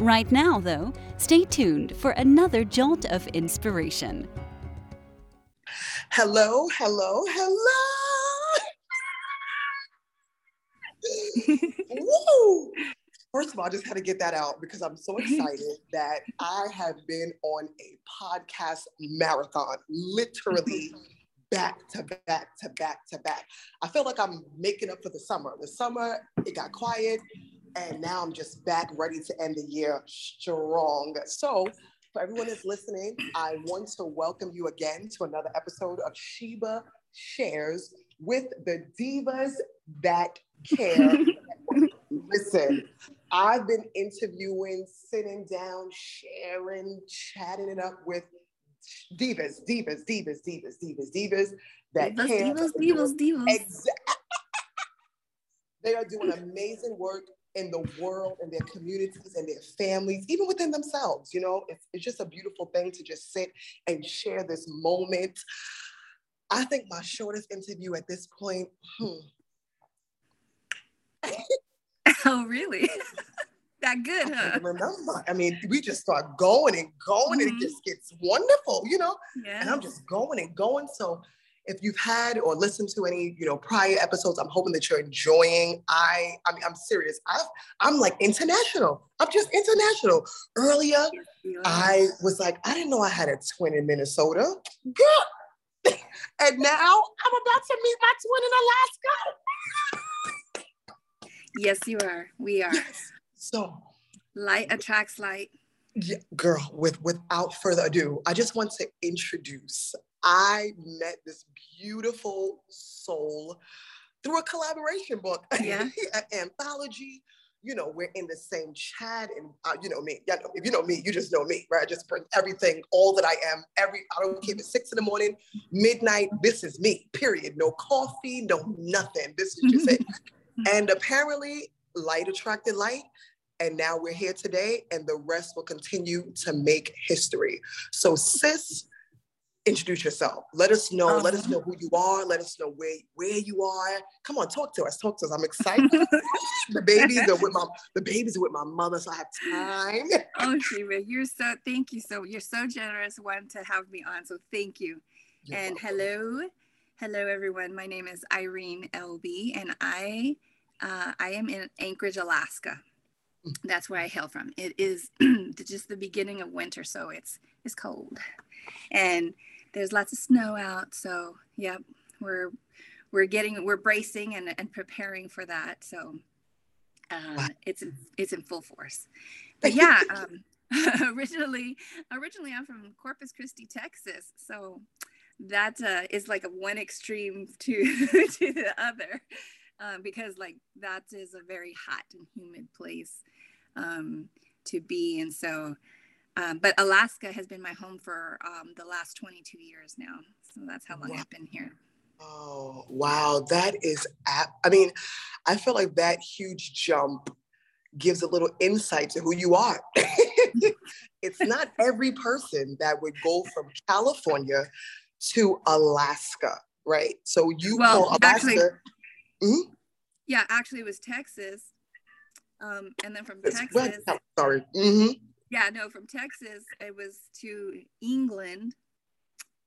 Right now, though, stay tuned for another jolt of inspiration. Hello, hello, hello. Woo! First of all, I just had to get that out because I'm so excited that I have been on a podcast marathon, literally back to back to back to back. I feel like I'm making up for the summer. The summer, it got quiet and now I'm just back ready to end the year strong. So, for everyone that's listening, I want to welcome you again to another episode of Sheba Shares with the Divas That Care. Listen, I've been interviewing, sitting down, sharing, chatting it up with divas, divas, divas, divas, divas, divas that divas, care. Divas, divas, divas. Exactly. They are doing amazing work in the world and their communities and their families, even within themselves. You know, it's, it's just a beautiful thing to just sit and share this moment. I think my shortest interview at this point, hmm. oh, really? that good, huh? I remember. I mean, we just start going and going, mm-hmm. and it mm-hmm. just gets wonderful, you know? Yeah. And I'm just going and going. So if you've had or listened to any you know prior episodes i'm hoping that you're enjoying. I i mean i'm serious. I i'm like international. I'm just international. Earlier i was like i didn't know i had a twin in minnesota. Girl. and now i'm about to meet my twin in alaska. Yes you are. We are. Yes. so light attracts light. Yeah, girl with without further ado i just want to introduce I met this beautiful soul through a collaboration book, yeah. an anthology. You know, we're in the same chat, and uh, you know me. Yeah, if you know me, you just know me, right? I just bring everything, all that I am. Every I don't care if it's six in the morning, midnight. This is me. Period. No coffee, no nothing. This is just it. And apparently, light attracted light, and now we're here today, and the rest will continue to make history. So, sis, introduce yourself. Let us know. let us uh-huh. know who you are. Let us know where where you are. Come on, talk to us. Talk to us. I'm excited. the babies are with my the babies are with my mother, so I have time. oh, Sheba, you're so thank you so you're so generous one to have me on. So thank you. You're and welcome. hello, hello everyone. My name is Irene LB, and I uh, I am in Anchorage, Alaska. Mm. That's where I hail from. It is just the beginning of winter, so it's it's cold, and there's lots of snow out. So yeah, we're we're getting we're bracing and, and preparing for that. So uh, it's it's in full force. But yeah, um, originally originally I'm from Corpus Christi, Texas. So that uh, is like a one extreme to to the other. Um, because like that is a very hot and humid place um, to be and so um, but Alaska has been my home for um, the last 22 years now. So that's how long wow. I've been here. Oh, wow. That is, ap- I mean, I feel like that huge jump gives a little insight to who you are. it's not every person that would go from California to Alaska, right? So you well, call Alaska. Actually, mm-hmm? Yeah, actually, it was Texas. Um, and then from it's Texas. sorry. Mm-hmm yeah, no, from Texas, it was to England.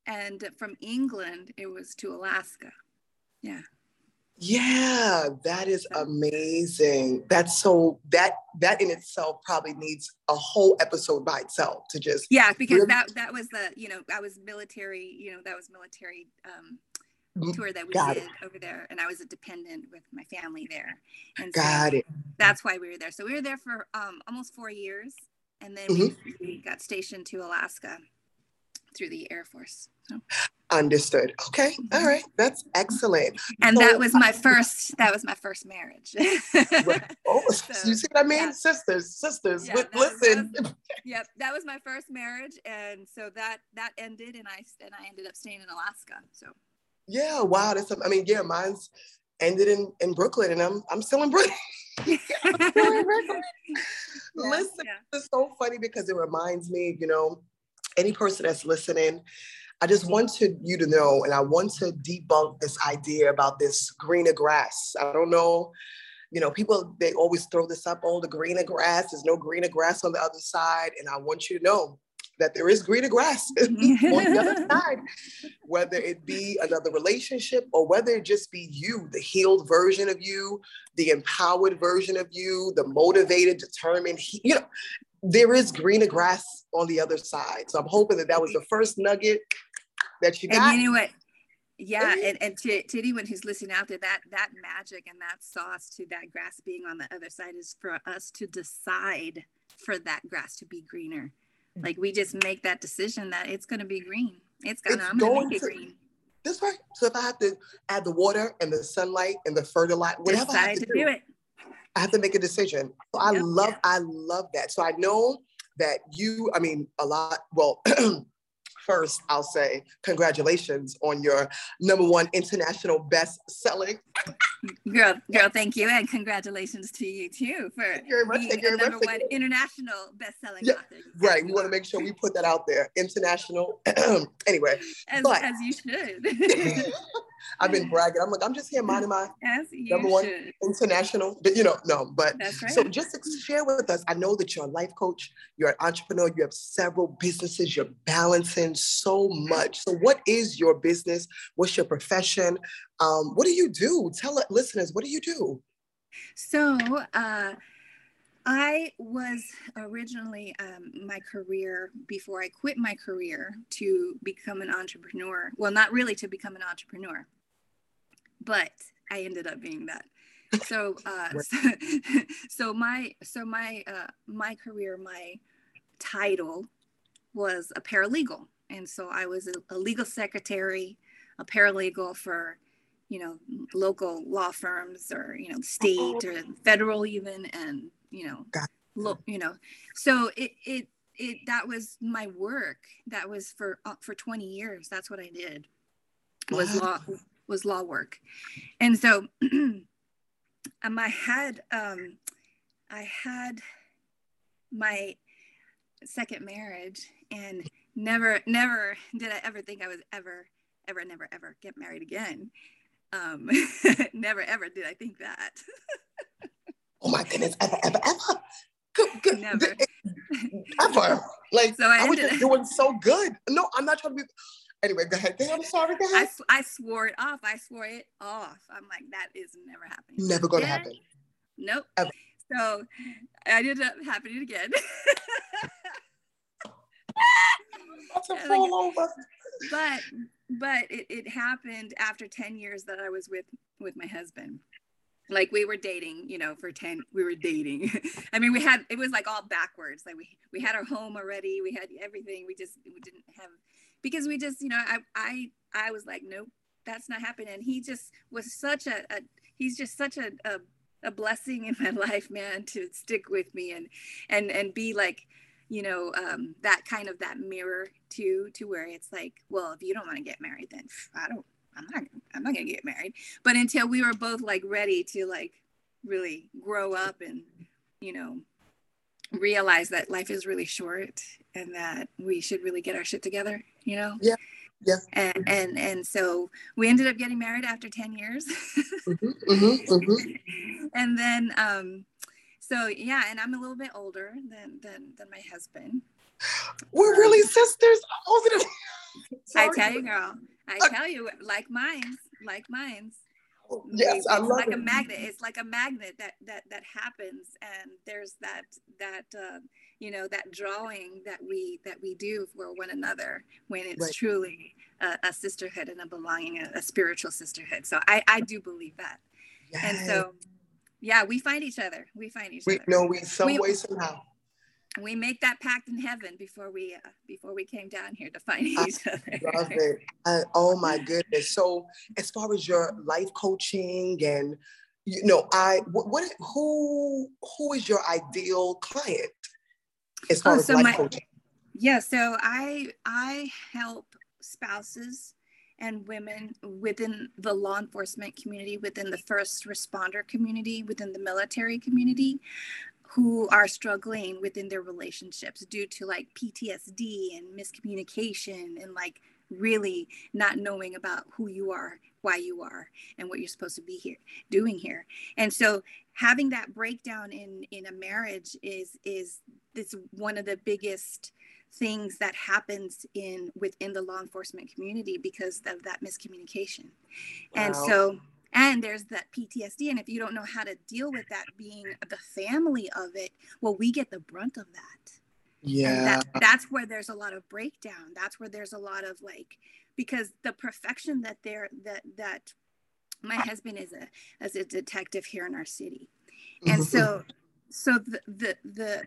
And from England, it was to Alaska. Yeah. Yeah, that is amazing. That's so that that in itself probably needs a whole episode by itself to just Yeah, because really... that that was the, you know, I was military, you know, that was military um mm, tour that we Got did it. over there and I was a dependent with my family there. And Got it. That's why we were there. So we were there for um almost 4 years and then mm-hmm. we, got stationed to Alaska through the Air Force. So. Understood. Okay. All mm-hmm. right. That's excellent. And so, that was my first, that was my first marriage. right. Oh, so, you see what I mean? Yeah. Sisters, sisters, yeah, listen. Was, yep. That was my first marriage. And so that, that ended and I, and I ended up staying in Alaska. So. Yeah. Wow. That's, I mean, yeah, mine's ended in, in Brooklyn and I'm, I'm still in Brooklyn. Listen, yeah. it's so funny because it reminds me, you know, any person that's listening, I just mm-hmm. wanted you to know, and I want to debunk this idea about this greener grass. I don't know, you know, people they always throw this up, oh, the greener grass, there's no greener grass on the other side. And I want you to know that there is greener grass mm-hmm. on the other side, whether it be another relationship or whether it just be you, the healed version of you, the empowered version of you, the motivated, determined, you know, there is greener grass on the other side. So I'm hoping that that was the first nugget that you got. And you know what? Yeah, and, and to, to anyone who's listening out there, that that magic and that sauce to that grass being on the other side is for us to decide for that grass to be greener. Mm. Like we just make that decision that it's going to be green. It's gonna. It's I'm gonna going make to, it green. This right. So if I have to add the water and the sunlight and the fertilizer, whatever Decide I have to, to do, do, it. I have to make a decision. So I yep. love, I love that. So I know that you, I mean, a lot. Well. first, I'll say congratulations on your number one international best selling. Girl, girl, thank you. And congratulations to you too for being the number one international best selling yeah, author. Right. We want to make sure we put that out there. International. anyway. As, but, as you should. I've been bragging. I'm like, I'm just here minding my number one should. international, but you know, no, but right. so just share with us. I know that you're a life coach, you're an entrepreneur, you have several businesses, you're balancing so much. So, what is your business? What's your profession? Um, what do you do? Tell listeners, what do you do? So, uh, I was originally um, my career before I quit my career to become an entrepreneur. Well, not really to become an entrepreneur, but I ended up being that. So, uh, so, so, my so my uh, my career, my title was a paralegal, and so I was a, a legal secretary, a paralegal for you know local law firms or you know state or federal even and you know look you know. So it it it that was my work. That was for uh, for 20 years. That's what i did was law was law work. And so um, i had um i had my second marriage and never never did i ever think i was ever ever never ever get married again. Um never ever did i think that oh my goodness, ever, ever, ever. Good, good, Never. ever. Like so I, I was just doing so good. No, I'm not trying to be. Anyway, go ahead. I'm sorry. Go ahead. I, I swore it off. I swore it off. I'm like, that is never happening. Never going to happen. Nope. Ever. So I ended up happening again. That's a fall over. But but it, it happened after 10 years that I was with with my husband like we were dating you know for 10 we were dating. I mean we had it was like all backwards. Like we we had our home already we had everything we just we didn't have because we just you know i i i was like nope that's not happening. And he just was such a, a he's just such a, a a blessing in my life man to stick with me and and and be like you know um that kind of that mirror to to where it's like well if you don't want to get married then i don't I'm not I'm not gonna get married. But until we were both like ready to like really grow up and you know realize that life is really short and that we should really get our shit together, you know? Yeah. Yeah. And and and so we ended up getting married after 10 years. mm-hmm, mm-hmm, mm-hmm. And then um so yeah, and I'm a little bit older than than than my husband. We're really sisters. I tell you, girl. I tell you, like mines, like mines. Yes, I love like it. a magnet. It's like a magnet that that that happens, and there's that that uh, you know that drawing that we that we do for one another when it's right. truly a, a, sisterhood and a belonging, a, a, spiritual sisterhood. So I I do believe that, yes. and so yeah, we find each other. We find each we, other. No, we some we, way somehow. We make that pact in heaven before we uh, before we came down here to find each I other. Love it. I, oh my goodness. So as far as your life coaching and you know, I what, what who who is your ideal client as far Oh, as so life my- coaching? Yeah, so I I help spouses and women within the law enforcement community, within the first responder community, within the military community who are struggling within their relationships due to like PTSD and miscommunication and like really not knowing about who you are, why you are, and what you're supposed to be here doing here. And so having that breakdown in in a marriage is is is one of the biggest things that happens in within the law enforcement community because of that miscommunication and so and there's that ptsd and if you don't know how to deal with that being the family of it well we get the brunt of that. Yeah. that, that's where there's a lot of breakdown. That's where there's a lot of like because the perfection that they're that that my husband is a as a detective here in our city. And so mm-hmm. so the the the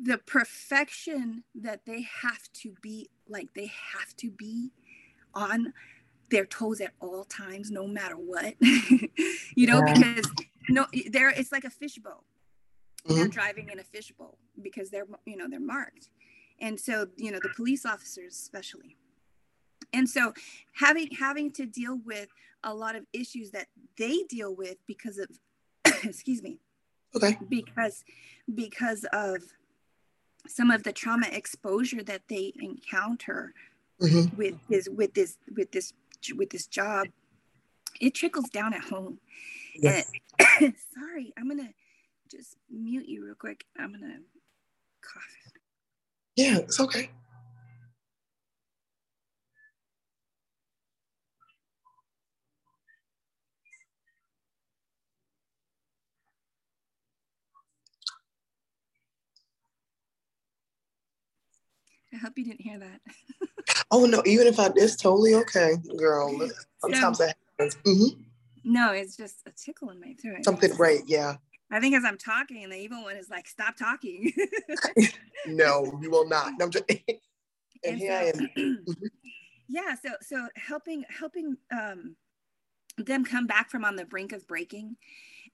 the perfection that they have to be like they have to be on their toes at all times no matter what you know Yeah. because no there it's like a fishbowl they're Mhm. driving in a fishbowl because they're you know they're marked and so you know the police officers especially and so having having to deal with a lot of issues that they deal with because of excuse me Okay. because because of some of the trauma exposure that they encounter Mhm. with this with this with this with this job it trickles down at home Yes. and sorry i'm gonna just mute you real quick i'm gonna cough Yeah, it's okay. i hope you didn't hear that Oh no, even if I it's totally okay, girl. Sometimes that happens. Mhm. no it's just a tickle in my throat Something right, yeah. i think as i'm talking the evil one is like stop talking No, you will not. No, I'm just, and And here I am. yeah so so helping helping um them come back from on the brink of breaking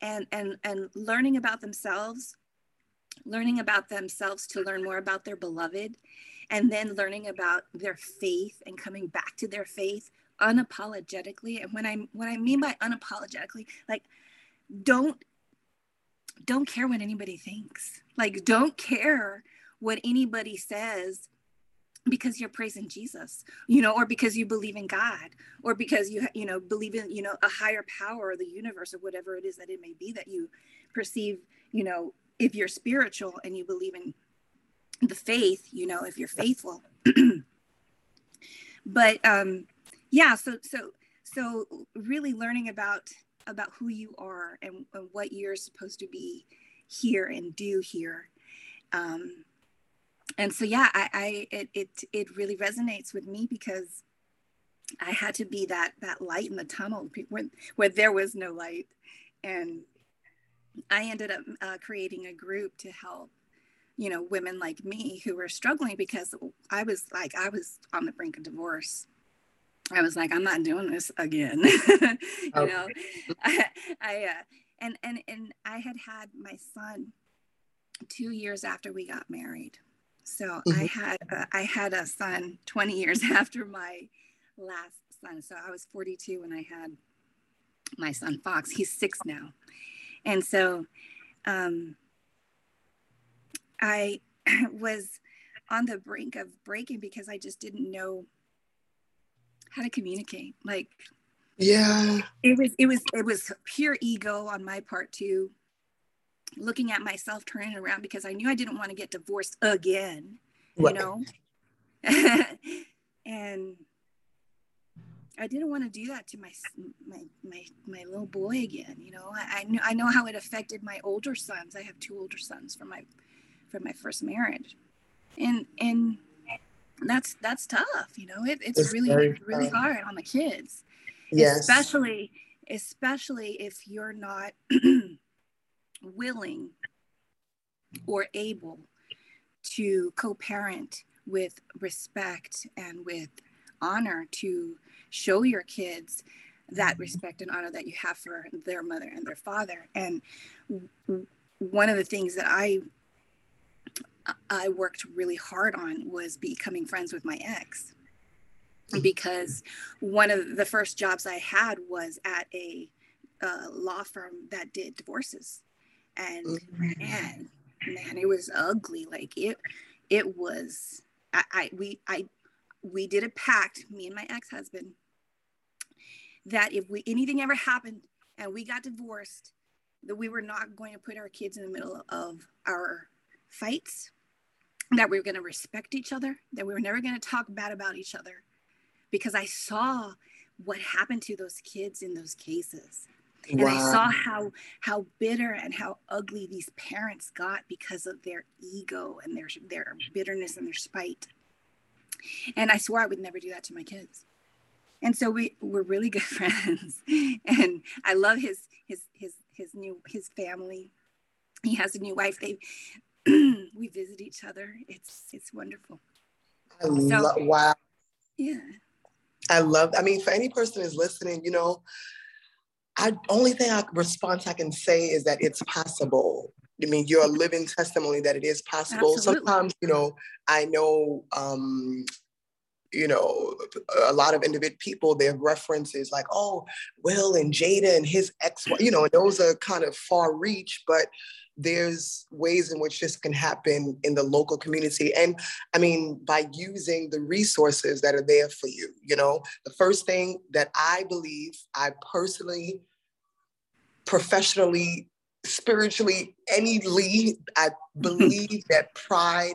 and and and learning about themselves learning about themselves to learn more about their beloved and then learning about their faith and coming back to their faith unapologetically. And when i what i mean by unapologetically like don't don't care what anybody thinks. Like don't care what anybody says because you're praising Jesus, you know, or because you believe in God, or because you, you know, believe in, you know, a higher power or the universe or whatever it is that it may be that you perceive, you know, if you're spiritual and you believe in the faith, you know, if you're faithful. but um yeah, so so so really learning about about who you are and, and what you're supposed to be here and do here. Um, and so yeah i, I it, it it really resonates with me because i had to be that that light in the tunnel where, where there was no light and i ended up uh, creating a group to help you know women like me who were struggling because i was like i was on the brink of divorce i was like i'm not doing this again you Okay. know i, I uh, and and and i had had my son two years after we got married so I Mhm. had a, I had a son 20 years after my last son. So I was 42 when I had my son Fox. He's six now, and so um, I was on the brink of breaking because I just didn't know how to communicate. Like Yeah. it was it was it was pure ego on my part too looking at myself turning around because i knew i didn't want to get divorced again you know and i didn't want to do that to my my my, my little boy again you know I, I knew i know how it affected my older sons i have two older sons from my from my first marriage. And and that's that's tough you know it, it's, It's really really hard. on the kids Yes. especially especially if you're not willing or able to co-parent with respect and with honor to show your kids that respect and honor that you have for their mother and their father. And one of the things that i i worked really hard on was becoming friends with my ex. Because one of the first jobs i had was at a, a law firm that did divorces. And mm-hmm. man man it was ugly. Like it it was I, I we I we did a pact, me and my ex-husband, that if we anything ever happened and we got divorced, that we were not going to put our kids in the middle of our fights, that we were going to respect each other, that we were never going to talk bad about each other. Because I saw what happened to those kids in those cases. And wow. I saw how how bitter and how ugly these parents got because of their ego and their their bitterness and their spite. And I swore I would never do that to my kids. And so we we're really good friends. and I love his his his his new his family. He has a new wife. They we visit each other. It's it's wonderful. I so, love wow. Yeah. I love I mean for any person who's listening, you know, I only thing I response I can say is that it's possible. I mean, you're a living testimony that it is possible. Absolutely. Sometimes, you know, I know, um, you know, a lot of individual people, their references like, oh, Will and Jada and his ex, you know, and those are kind of far reach, but there's ways in which this can happen in the local community. And I mean, by using the resources that are there for you, you know, the first thing that I believe, I personally, professionally, spiritually, anyly, I believe that pride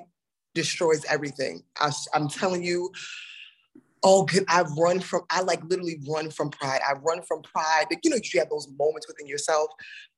destroys everything. I, I'm telling you, oh good. i've run from i like literally run from pride i run from pride you know you have those moments within yourself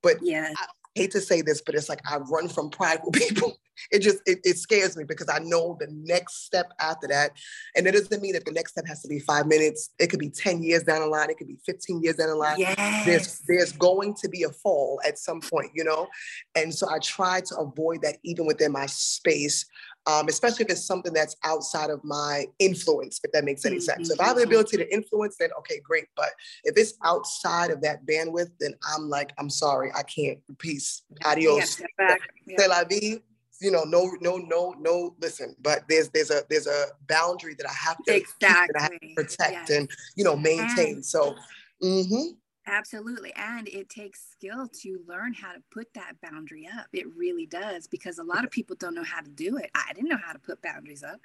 but yeah I, hate to say this, but it's like I run from prideful people. It just it, it, scares me because I know the next step after that, and it doesn't mean that the next step has to be five minutes. It could be ten years down the line. It could be fifteen years down the line. Yes. There's there's going to be a fall at some point, you know, and so I try to avoid that even within my space um, especially if it's something that's outside of my influence, if that makes any mm-hmm. sense. So if I have the mm-hmm. ability to influence, then okay, great. But if it's outside of that bandwidth, then I'm like, I'm sorry, I can't. Peace, adios, yeah, yeah. la vie. You know, no, no, no, no. Listen, but there's there's a there's a boundary that I have to exactly have to protect yes. and you know maintain. And, so. Mm-hmm. Absolutely. And it takes skill to learn how to put that boundary up. It really does because a lot of people don't know how to do it. I didn't know how to put boundaries up.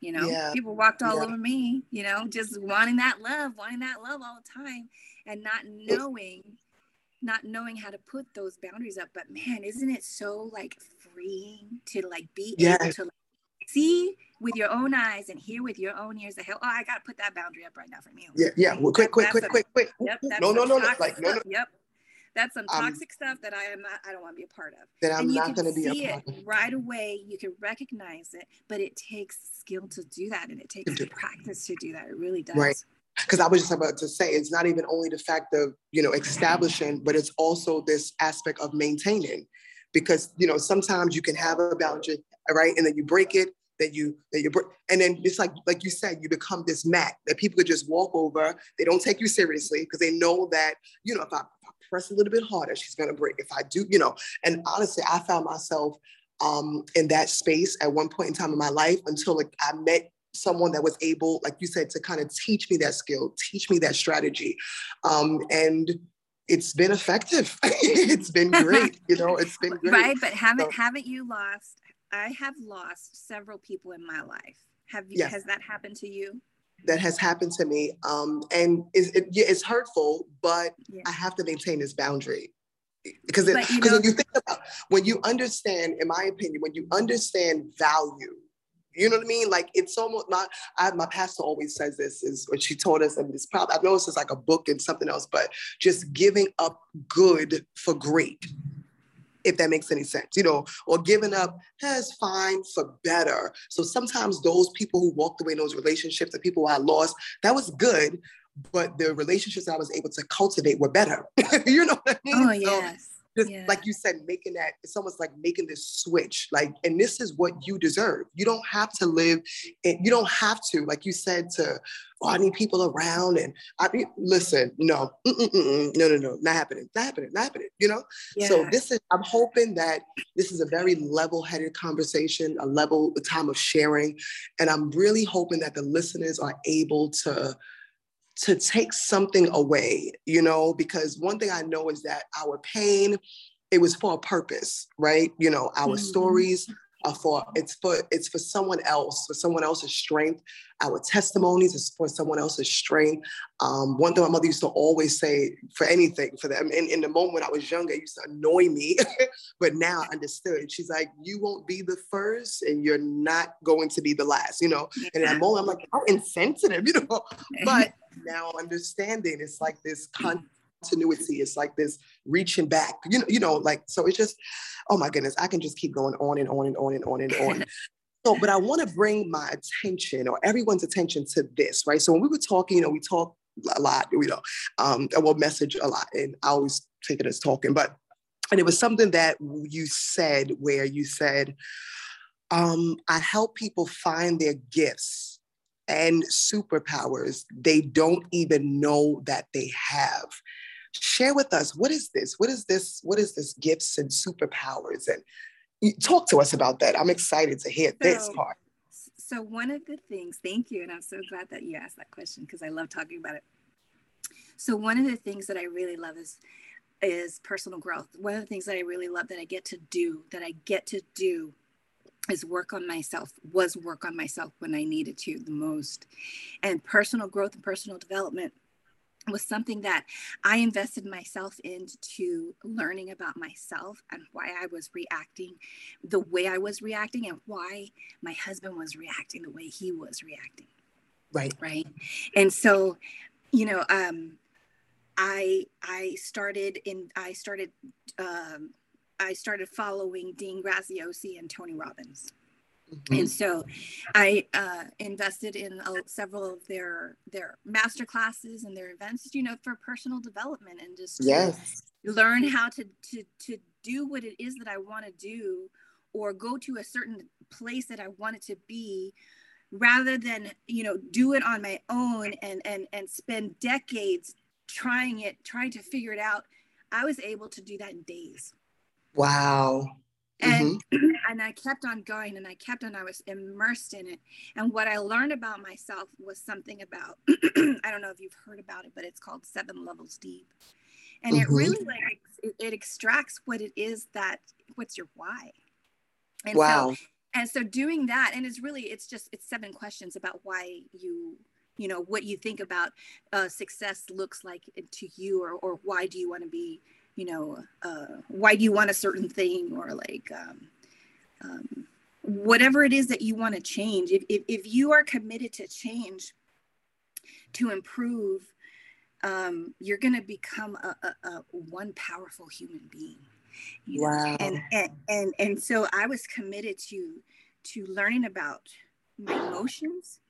You know, yeah. people walked all yeah. over me, you know, just wanting that love, wanting that love all the time and not knowing not knowing how to put those boundaries up. But man, isn't it so like freeing to like be yeah. able to like, see with your own eyes and hear with your own ears the hell oh i gotta put that boundary up right now from you yeah yeah well, quick quick quick quick quick yep, no no no no like no, no yep that's some um, toxic stuff that I am not, I don't want to be a part of. That I'm not going to be a part of. Right away, you can recognize it, but it takes skill to do that, and it takes practice to do that. It really does. Right. Because I was just about to say, it's not even only the fact of you know establishing, but it's also this aspect of maintaining. Because you know sometimes you can have a boundary, right, and then you break it, that you that you break and then it's like like you said you become this mat that people could just walk over they don't take you seriously because they know that you know if I, if I, press a little bit harder she's gonna break if I do you know and honestly I found myself um, in that space at one point in time in my life until like I met someone that was able like you said to kind of teach me that skill teach me that strategy um, and it's been effective. it's been great. You know, it's been great. Right, but haven't so, haven't you lost I have lost several people in my life. Have you? Yes. Has that happened to you? That has happened to me, um, and it's, it, it's hurtful. But yeah. I have to maintain this boundary because because when you think about when you understand, in my opinion, when you understand value, you know what I mean? Like it's almost not. I, my pastor always says this is what she told us, and it's probably I've noticed it's like a book and something else, but just giving up good for great if that makes any sense, you know, or giving up that's fine for better. So sometimes those people who walked away in those relationships, the people I lost, that was good, but the relationships I was able to cultivate were better. you know what I mean? Oh, yes. Just yeah. like you said, making that it's almost like making this switch. Like, and this is what you deserve. You don't have to live, and you don't have to, like you said, to oh, I need people around. And I mean, listen, no, no, no, no, not happening, not happening, not happening. You know. Yeah. So this is. I'm hoping that this is a very level-headed conversation, a level a time of sharing, and I'm really hoping that the listeners are able to to take something away, you know, because one thing I know is that our pain, it was for a purpose, right? You know, our mm-hmm. stories are for it's for it's for someone else, for someone else's strength. Our testimonies is for someone else's strength. Um, one thing my mother used to always say for anything for them. In, in the moment when I was younger, it used to annoy me, but now I understood. She's like, you won't be the first, and you're not going to be the last. You know, and at that moment, I'm like, how insensitive, you know, but now understanding it's like this continuity it's like this reaching back you know you know like so it's just oh my goodness i can just keep going on and on and on and on and on. So but i want to bring my attention or everyone's attention to this right? So when we were talking you know we talk a lot you know um will message a lot and i always take it as talking but and it was something that you said where you said um, i help people find their gifts and superpowers they don't even know that they have. Share with us what is this? What is this? What is this gifts and superpowers? And talk to us about that. I'm excited to hear so, this part. So one of the things, thank you, and I'm so glad that you asked that question because I love talking about it. So one of the things that I really love is is personal growth. One of the things that I really love that I get to do, that I get to do is work on myself was work on myself when i needed to the most. And personal growth and personal development was something that i invested myself into learning about myself and why i was reacting the way i was reacting and why my husband was reacting the way he was reacting. Right. Right? And so you know um i i started in i started um I started following Dean Graziosi and Tony Robbins. Mm-hmm. And so I uh, invested in uh, several of their their master classes and their events, you know, for personal development and just yes. learn how to, to to do what it is that I want to do or go to a certain place that I wanted to be rather than, you know, do it on my own and and and spend decades trying it, trying to figure it out. I was able to do that in days. Wow. And mm-hmm. and I kept on going and I kept on I was immersed in it. And what I learned about myself was something about I don't know if you've heard about it, but it's called Seven Levels Deep. And mm-hmm. it really like it, it, extracts what it is that what's your why. And wow. So, and so doing that and it's really it's just it's seven questions about why you you know what you think about uh, success looks like to you or, or why do you want to be you know, uh, why do you want a certain thing or like um, um, whatever it is that you want to change. If, if, if, you are committed to change, to improve, um, you're going to become a, a, a, one powerful human being. You wow. And, and, and, and so I was committed to, to learning about my emotions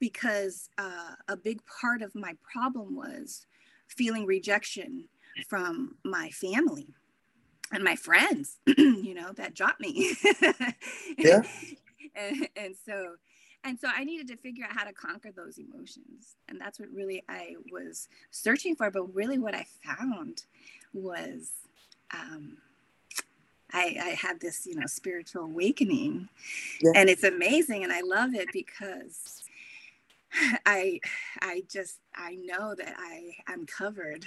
because uh, a big part of my problem was feeling rejection from my family and my friends, you know, that dropped me. yeah. And, and so, and so I needed to figure out how to conquer those emotions. And that's what really I was searching for. But really, what I found was um, I, I had this, you know, spiritual awakening. Yeah. And it's amazing. And I love it because I, I just, I know that I am covered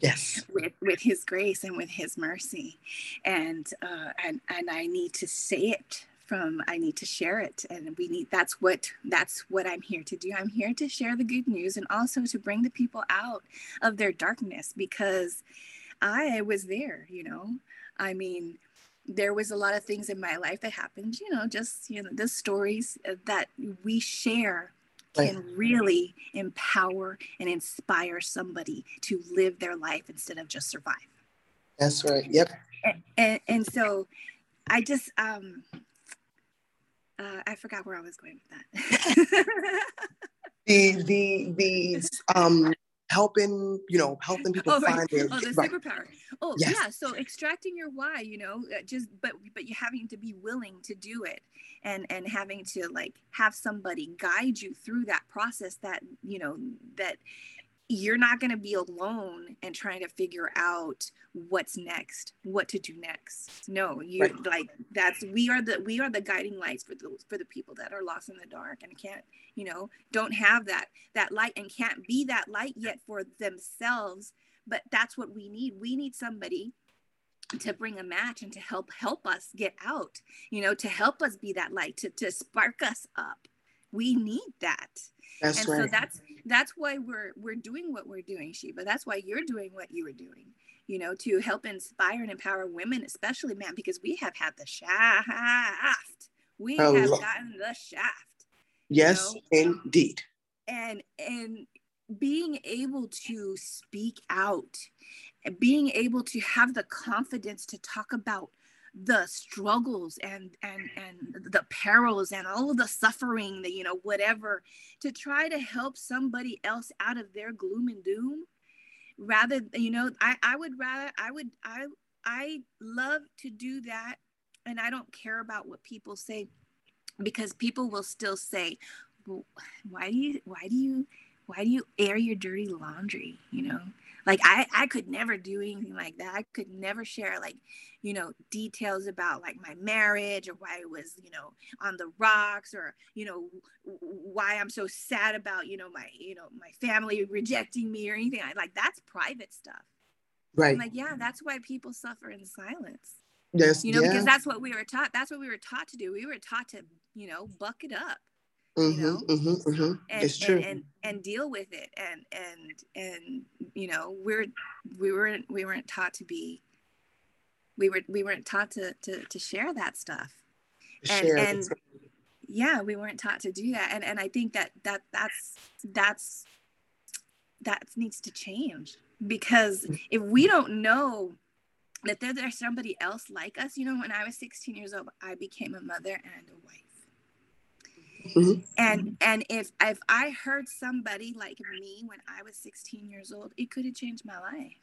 yes. with with his grace and with his mercy. And uh and and i need to say it from i need to share it. And we need that's what that's what i'm here to do. I'm here to share the good news and also to bring the people out of their darkness because i was there you know? I mean there was a lot of things in my life that happened you know just you know the stories that we share can really empower and inspire somebody to live their life instead of just survive. That's right. Yep. And, and, and so I just, um, uh, I forgot where I was going with that. the, the, the, um, helping you know helping people oh, find right. their oh, the right. superpower oh Yes. yeah so extracting your why you know uh, just but but you having to be willing to do it and and having to like have somebody guide you through that process that you know that you're not going to be alone and trying to figure out what's next what to do next. No you Right. like that's we are the we are the guiding lights for those for the people that are lost in the dark and can't you know don't have that that light and can't be that light yet for themselves. But that's what we need. We need somebody to bring a match and to help help us get out you know to help us be that light to, to spark us up. We need that that's and right. so that's that's why we're we're doing what we're doing Sheba. That's why you're doing what you were doing you know to help inspire and empower women especially man because we have had the shaft. We have gotten the shaft yes know? indeed. And and being able to speak out and being able to have the confidence to talk about the struggles and and and the perils and all of the suffering that you know whatever to try to help somebody else out of their gloom and doom rather you know i i would rather i would i i love to do that and i don't care about what people say because people will still say well, why do you why do you why do you air your dirty laundry? You know like i i could never do anything like that. I could never share like you know details about like my marriage or why i was you know on the rocks or you know w- why i'm so sad about you know my you know my family rejecting me or anything. Like that's private stuff. Right. i'm like yeah that's why people suffer in silence. Yes you know yeah. because that's what we were taught that's what we were taught to do. We were taught to you know buck it up Mhm, know? mhm, mhm. and, it's true. and, and and deal with it and and and you know we're we weren't we weren't taught to be we were we weren't taught to to, to share that stuff. And- Share and- yeah we weren't taught to do that and and i think that that that's that's that needs to change because if we don't know that there, there's somebody else like us you know when i was 16 years old i became a mother and a wife Mhm. and and if if i heard somebody like me when i was 16 years old it could have changed my life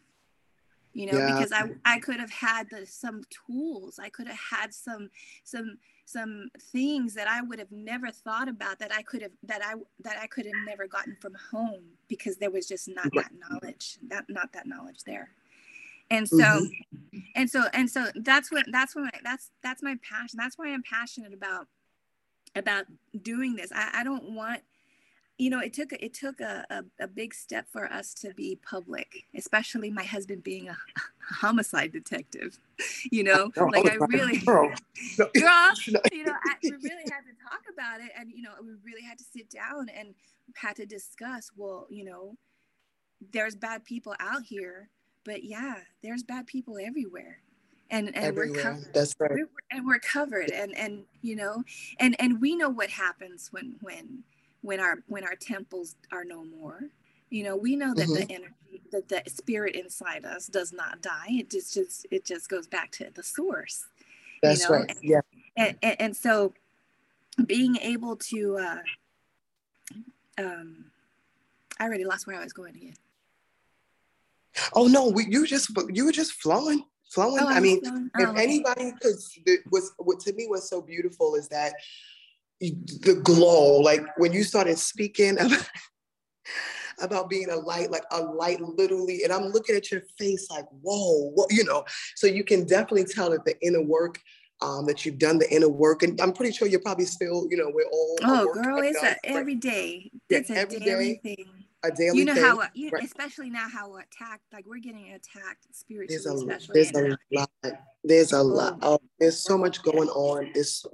you know Yeah. because i i could have had the, some tools i could have had some some some things that i would have never thought about that i could have that i that i could have never gotten from home because there was just not that knowledge that not that knowledge there and so Mhm. and so and so that's what that's what my, that's that's my passion that's why i'm passionate about about doing this. I, I don't want you know it took it took a, a, a big step for us to be public especially my husband being a, homicide detective you know? No, like i really girl, no, girl no. you know I, we really had to talk about it and you know we really had to sit down and had to discuss well you know there's bad people out here but yeah there's bad people everywhere and and we're covered. That's right. We're, and we're covered and and you know and and we know what happens when when when our when our temples are no more. You know we know that Mm-hmm. the energy that the spirit inside us does not die. It just just it just goes back to the source that's know, right. yeah. and, and, and so being able to uh um i already lost where i was going again. Oh no we, you just you were just flowing flowing Oh, i mean if oh, anybody because was what to me was so beautiful is that the glow like when you started speaking about, about being a light like a light literally and i'm looking at your face like whoa what you know so you can definitely tell that the inner work um, that you've done the inner work and i'm pretty sure you're probably still you know we're all oh girl it's a every day Yeah, it's a every day, thing a daily you know thing. how uh, you, right. especially now how attacked like we're getting attacked spiritually there's a especially there's a lot. There's a lot. Oh. oh, there's so much going on. This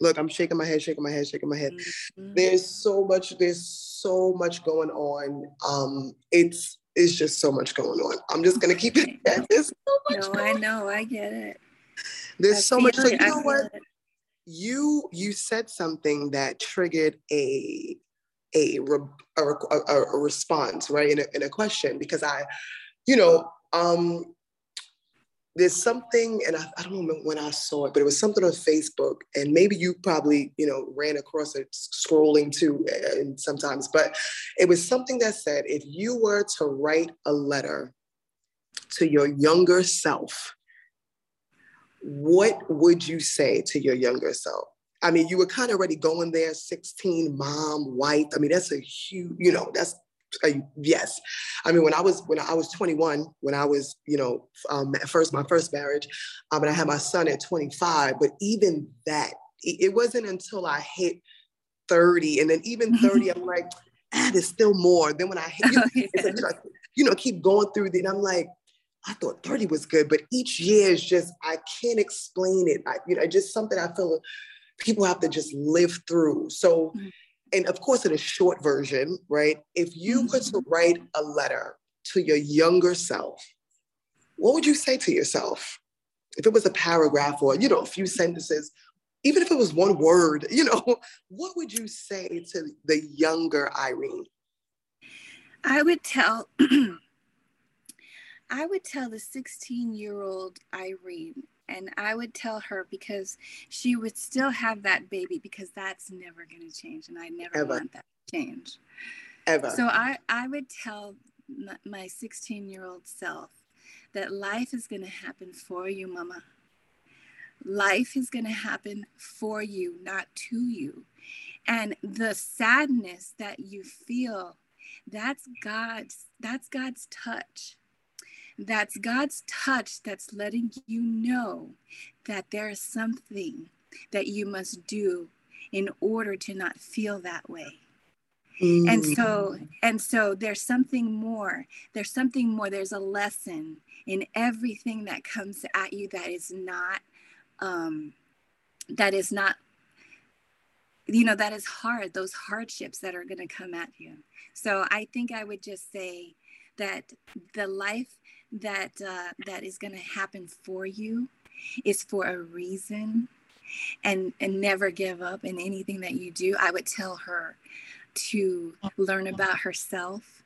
look i'm shaking my head shaking my head shaking my head. Mhm. there's so much there's so much going on. Um it's it's just so much going on. I'm just gonna keep it this. So much no i know i get it. There's I so much so you know what? it. you you said something that triggered a a, a, a, a response right in a, in a question because i you know um there's something, and I, I, don't remember when I saw it, but it was something on Facebook, and maybe you probably, you know, ran across it scrolling too, and sometimes, but it was something that said, if you were to write a letter to your younger self, what would you say to your younger self? I mean, you were kind of already going there, 16, mom, wife. I mean, that's a huge, you know, that's uh, yes. I mean, when I was when I was 21, when I was you know um, first my first marriage, um, and I had my son at 25. But even that, it, wasn't until I hit 30, and then even 30, I'm like, ah, there's still more. Then when I hit, you know, you know, you know keep going through, then I'm like. I thought 30 was good, but each year is just, I can't explain it. I, you know, just something I feel people have to just live through. So, mm-hmm and of course, in a short version, right? If you mm-hmm. were to write a letter to your younger self, what would you say to yourself? If it was a paragraph or, you know, a few sentences, even if it was one word, you know, what would you say to the younger Irene? I would tell I would tell the 16 year old Irene and I would tell her because she would still have that baby because that's never going to change. And I never Ever. want that to change. Ever. So I, I would tell my 16 year old self that life is going to happen for you, mama. Life is going to happen for you, not to you. And the sadness that you feel, that's God's, that's God's touch that's God's touch that's letting you know that there is something that you must do in order to not feel that way. Mm. And so and so there's something more. There's something more. There's a lesson in everything that comes at you that is not um that is not you know that is hard those hardships that are going to come at you so i think i would just say that the life that uh, that is going to happen for you is for a reason and and never give up in anything that you do. I would tell her to learn about herself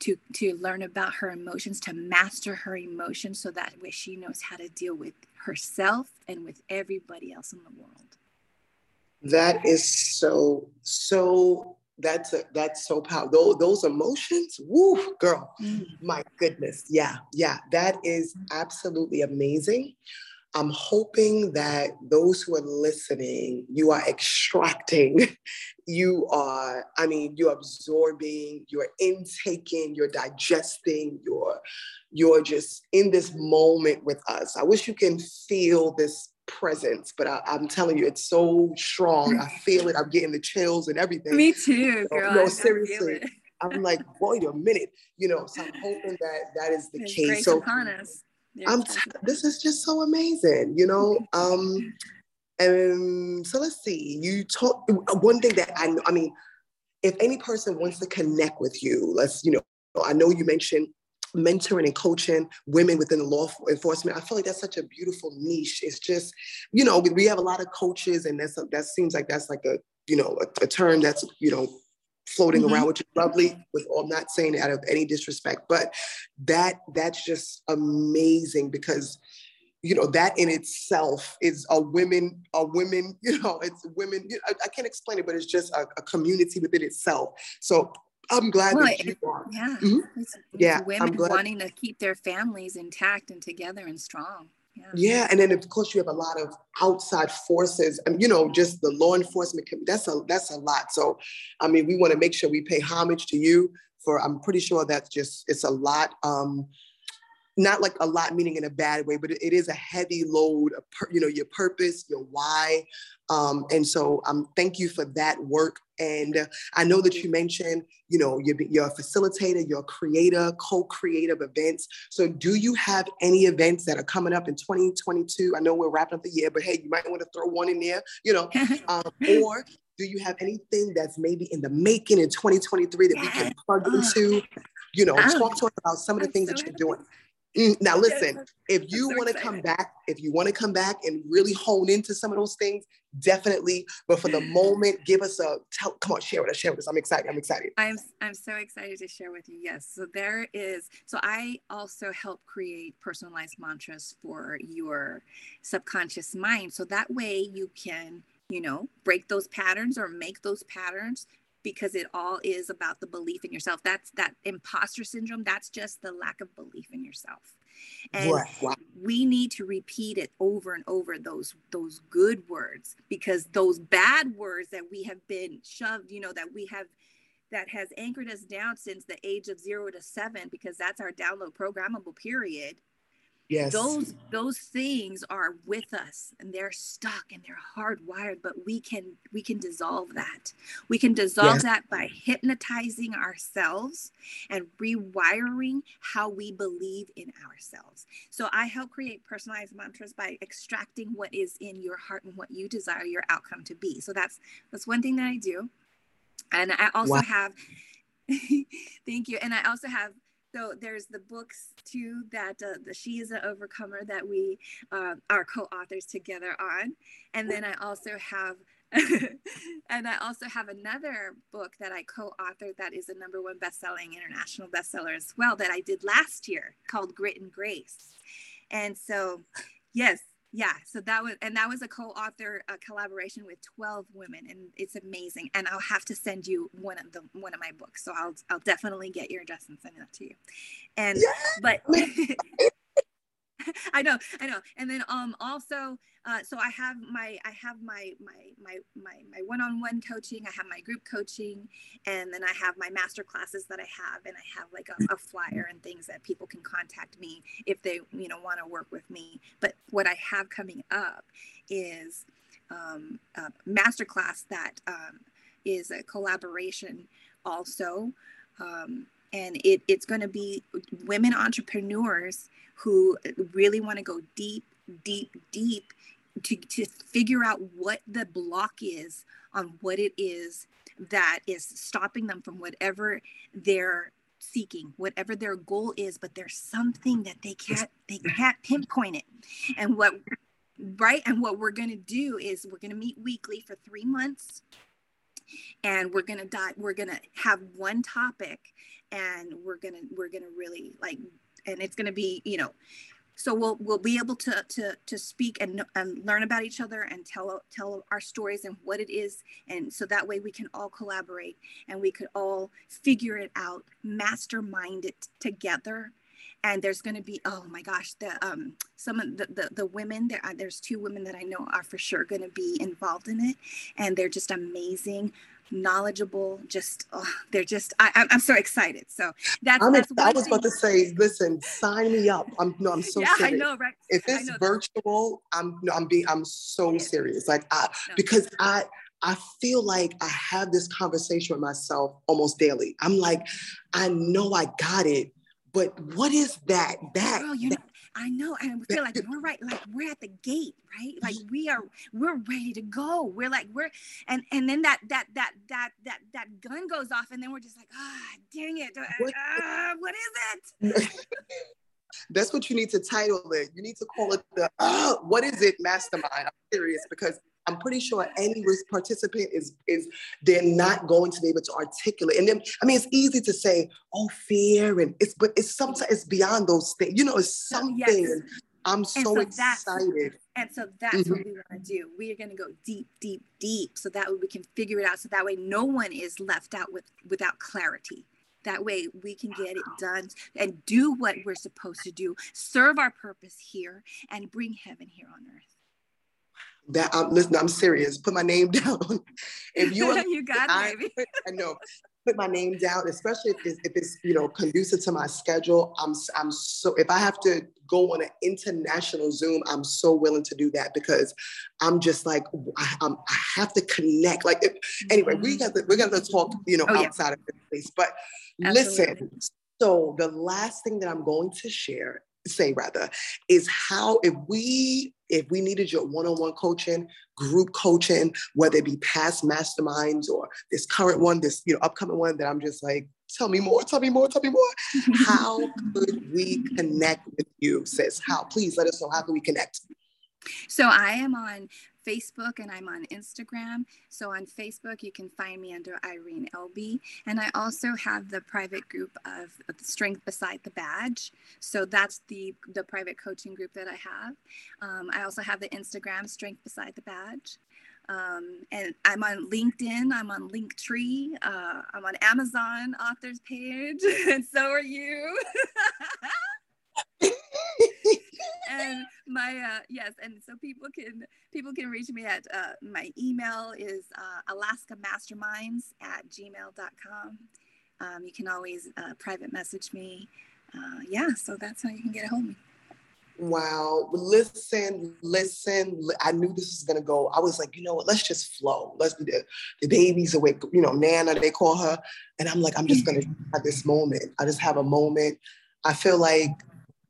to to learn about her emotions to master her emotions so that way she knows how to deal with herself and with everybody else in the world. That is so so that's a, that's so powerful. Those, those emotions, woo, girl, mm. my goodness, yeah, yeah, that is absolutely amazing. I'm hoping that those who are listening, you are extracting, you are, I mean, you're absorbing, you're intaking, you're digesting, you're, you're just in this moment with us. I wish you can feel this presence, but I, am telling you, it's so strong. I feel it. I'm getting the chills and everything. Me too, girl. no, seriously. I'm like, wait a minute, you know. So I'm hoping that that is the case. So upon us. I'm. T- this is just so amazing, you know. Um, and so let's see. You talk one thing that I. I mean, if any person wants to connect with you, let's you know. I know you mentioned mentoring and coaching women within the law enforcement. I feel like that's such a beautiful niche. It's just, you know, we, have a lot of coaches, and that's a, that seems like that's like a, you know, a, a term that's, you know, floating mm-hmm. around, which is lovely. With all, I'm not saying it out of any disrespect, but that that's just amazing because you know that in itself is a women a women you know it's women you know, I, I, can't explain it but it's just a, a, community within itself so I'm glad well, that you are. Yeah. Mm-hmm. It's, it's yeah. Women wanting to keep their families intact and together and strong. Yeah. yeah. And then of course you have a lot of outside forces and you know, just the law enforcement, that's a, that's a lot. So, I mean, we want to make sure we pay homage to you for, I'm pretty sure that's just, it's a lot. Um, not like a lot meaning in a bad way, but it is a heavy load of, you know, your purpose, your why. Um, and so um, thank you for that work. And I know that you mentioned, you know, you're, you're a facilitator, you're a creator, co-creator of events. So do you have any events that are coming up in 2022? I know we're wrapping up the year, but hey, you might want to throw one in there, you know, um, or do you have anything that's maybe in the making in 2023 that we can plug into? You know, talk to us about some of the things that you're doing. Mm, now listen, if you want to come back, if you want to come back and really hone into some of those things, definitely. But for the moment, give us a tell. Come on, share with us. Share with us. I'm excited. I'm excited. I'm I'm so excited to share with you. Yes. So there is. So I also help create personalized mantras for your subconscious mind. So that way you can you know break those patterns or make those patterns because it all is about the belief in yourself. That's that imposter syndrome. That's just the lack of belief in yourself. And we need to repeat it over and over those those good words because those bad words that we have been shoved, you know, that we have that has anchored us down since the age of 0 to 7 because that's our download programmable period yes. Those those things are with us and they're stuck and they're hardwired but we can we can dissolve that. We can dissolve yes. that by hypnotizing ourselves and rewiring how we believe in ourselves. So i help create personalized mantras by extracting what is in your heart and what you desire your outcome to be. So that's that's one thing that i do. And i also wow. have thank you. And i also have so there's the books too that uh, the she is an overcomer that we uh, are co-authors together on. And then i also have and i also have another book that i co-authored that is a number one best-selling international bestseller as well that i did last year called grit and grace. And so yes yeah so that was and that was a co-author a collaboration with 12 women and it's amazing and i'll have to send you one of the one of my books so i'll i'll definitely get your address and send that to you and yeah. but I know, I know. And then um also uh, so I have my I have my my my my my one-on-one coaching, I have my group coaching, and then I have my master classes that I have, and I have like a, a flyer and things that people can contact me if they you know want to work with me. But what I have coming up is um, a master class that um, is a collaboration also. Um, and it, it's going to be women entrepreneurs who really want to go deep, deep, deep to, to figure out what the block is on what it is that is stopping them from whatever they're seeking whatever their goal is but there's something that they can't they can't pinpoint it. And what right and what we're going to do is we're going to meet weekly for three months and we're going to die we're going to have one topic and we're going to we're going to really like and it's going to be you know so we'll we'll be able to to to speak and, and learn about each other and tell tell our stories and what it is. And so that way we can all collaborate and we could all figure it out mastermind it together. And there's going to be oh my gosh the um some of the the, the women there there's two women that i know are for sure going to be involved in it. And they're just amazing knowledgeable just oh, they're just I, am so excited so that's, I'm that's i was thing. about to say listen sign me up i'm no i'm so yeah, serious i know right if it's virtual that. i'm no, i'm being i'm so yeah. serious like i no. because i I feel like I have this conversation with myself almost daily. I'm like, I know I got it, but what is that? That, Girl, you that, I know, and we feel like we're right, like we're at the gate, right? Like we are, we're ready to go. We're like we're, and and then that that that that that that gun goes off, and then we're just like, ah, oh, dang it, what, uh, what is it? That's what you need to title it. You need to call it the uh, what is it mastermind. I'm serious because I'm pretty sure any risk participant is is they're not going to be able to articulate. And then I mean, it's easy to say, "Oh, fear," and it's but it's sometimes it's beyond those things. You know, it's something. Yes. I'm so, so excited. And so that's mm-hmm. what we want to do. We are going to go deep, deep, deep, so that way we can figure it out. So that way no one is left out with without clarity. That way we can get it done and do what we're supposed to do, serve our purpose here, and bring heaven here on earth that I'm listen, I'm serious. Put my name down. if you are, you got I, baby. I know. Put my name down, especially if it's, if it's you know conducive to my schedule. I'm I'm so if I have to go on an international Zoom, I'm so willing to do that because I'm just like I, I'm, I have to connect. Like if, anyway, we mm-hmm. got to, we're gonna talk you know oh, outside yeah. of this place. But Absolutely. listen, so the last thing that I'm going to share say rather is how if we if we needed your one-on-one coaching group coaching whether it be past masterminds or this current one this you know upcoming one that i'm just like tell me more tell me more tell me more how could we connect with you, sis? How? Please let us know. How can we connect? So I am on Facebook and I'm on Instagram. So on Facebook, you can find me under Irene LB. And I also have the private group of, Strength Beside the Badge. So that's the, the private coaching group that I have. Um, I also have the Instagram Strength Beside the Badge. Um, and I'm on LinkedIn, I'm on Linktree, uh, I'm on Amazon authors page, and so are you. and my uh, yes, and so people can people can reach me at uh, my email is uh, Alaska Masterminds at gmail.com. Um, you can always uh, private message me. Uh, yeah, so that's how you can get a hold of me. Wow. Listen, listen. I knew this was gonna go. I was like, you know what? Let's just flow. Let's do the, the baby's awake, you know, Nana, they call her. And I'm like, I'm just gonna have this moment. I just have a moment. I feel like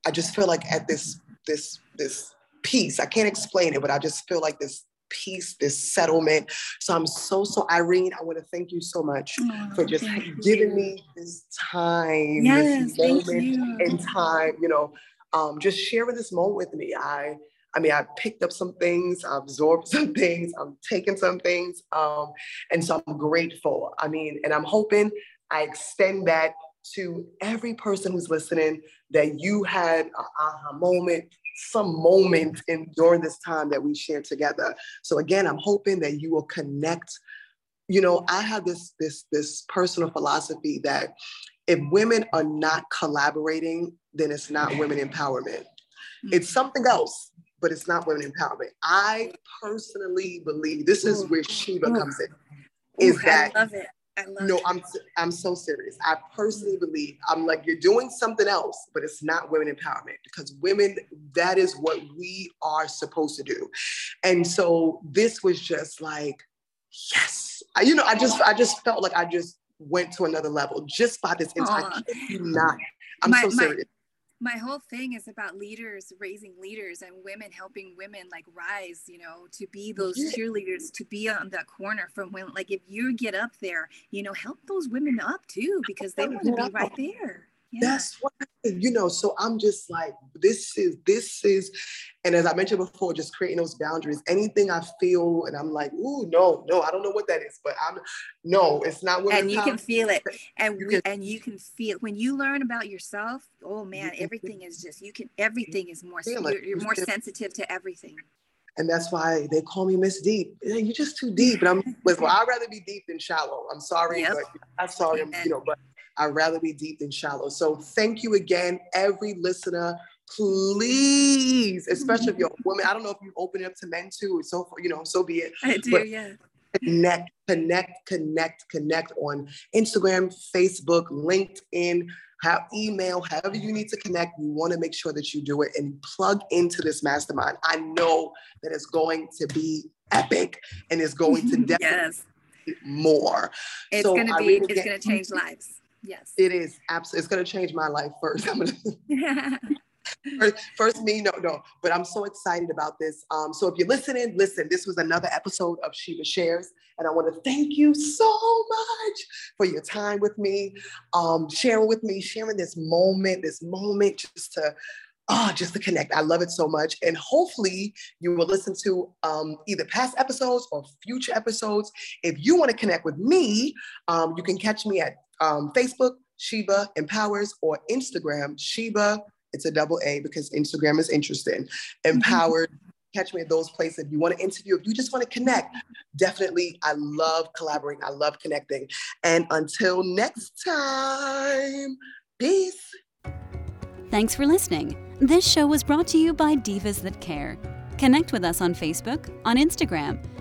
I just feel like at this this this peace. I can't explain it, but I just feel like this peace, this settlement. So I'm so, so Irene, I want to thank you so much oh, for just giving you. me this time, yes, this moment in time, you know, um, just sharing this moment with me. I I mean, I picked up some things, I absorbed some things, I'm taking some things. Um, and so I'm grateful. I mean, and I'm hoping I extend that to every person who's listening that you had an aha moment, some moment in during this time that we shared together. So again, I'm hoping that you will connect. You know, I have this this this personal philosophy that if women are not collaborating, then it's not women empowerment. It's something else, but it's not women empowerment. I personally believe this is where Sheba comes in. Is Ooh, that I love it no, I'm I'm so serious. I personally believe I'm like you're doing something else, but it's not women empowerment because women that is what we are supposed to do. And so this was just like yes. I, you know, I just I just felt like I just went to another level just by this entire not. I'm my, so serious my whole thing is about leaders raising leaders and women helping women like rise you know to be those cheerleaders to be on that corner from when like if you get up there you know help those women up too because they want to be right there yeah. that's what you know so i'm just like this is this is and as i mentioned before just creating those boundaries anything i feel and i'm like oh no no i don't know what that is but i'm no it's not what and you can feel it and we, and you can feel when you learn about yourself oh man everything is just you can everything is more you're, you're more sensitive to everything and that's why they call me Miss Deep. You're just too deep. And I'm well, I'd rather be deep than shallow. I'm sorry, yep. but I'm sorry, I'm, you know, but I'd rather be deep than shallow. So thank you again, every listener. Please, especially if you're a woman. I don't know if you open it up to men too. So you know, so be it. I do, but yeah. Connect, connect, connect, connect on Instagram, Facebook, LinkedIn, have email, however you need to connect. You want to make sure that you do it and plug into this mastermind. I know that it's going to be epic and it's going to definitely yes. more. It's so going to be. Really it's going to change lives. Yes. It is absolutely. It's going to change my life first. I'm gonna, first, first, me, no, no. But I'm so excited about this. Um, so if you're listening, listen. This was another episode of Sheba Shares, and I want to thank you so much for your time with me, um, sharing with me, sharing this moment, this moment, just to oh, just to connect. I love it so much. And hopefully you will listen to um, either past episodes or future episodes. If you want to connect with me, um, you can catch me at um, Facebook, Sheba Empowers, or Instagram, Sheba, it's a double A because Instagram is interesting, empowered. Mm-hmm. Catch me at those places. If you want to interview, if you just want to connect, definitely. I love collaborating. I love connecting. And until next time, peace. Thanks for listening. This show was brought to you by Divas That Care. Connect with us on Facebook, on Instagram,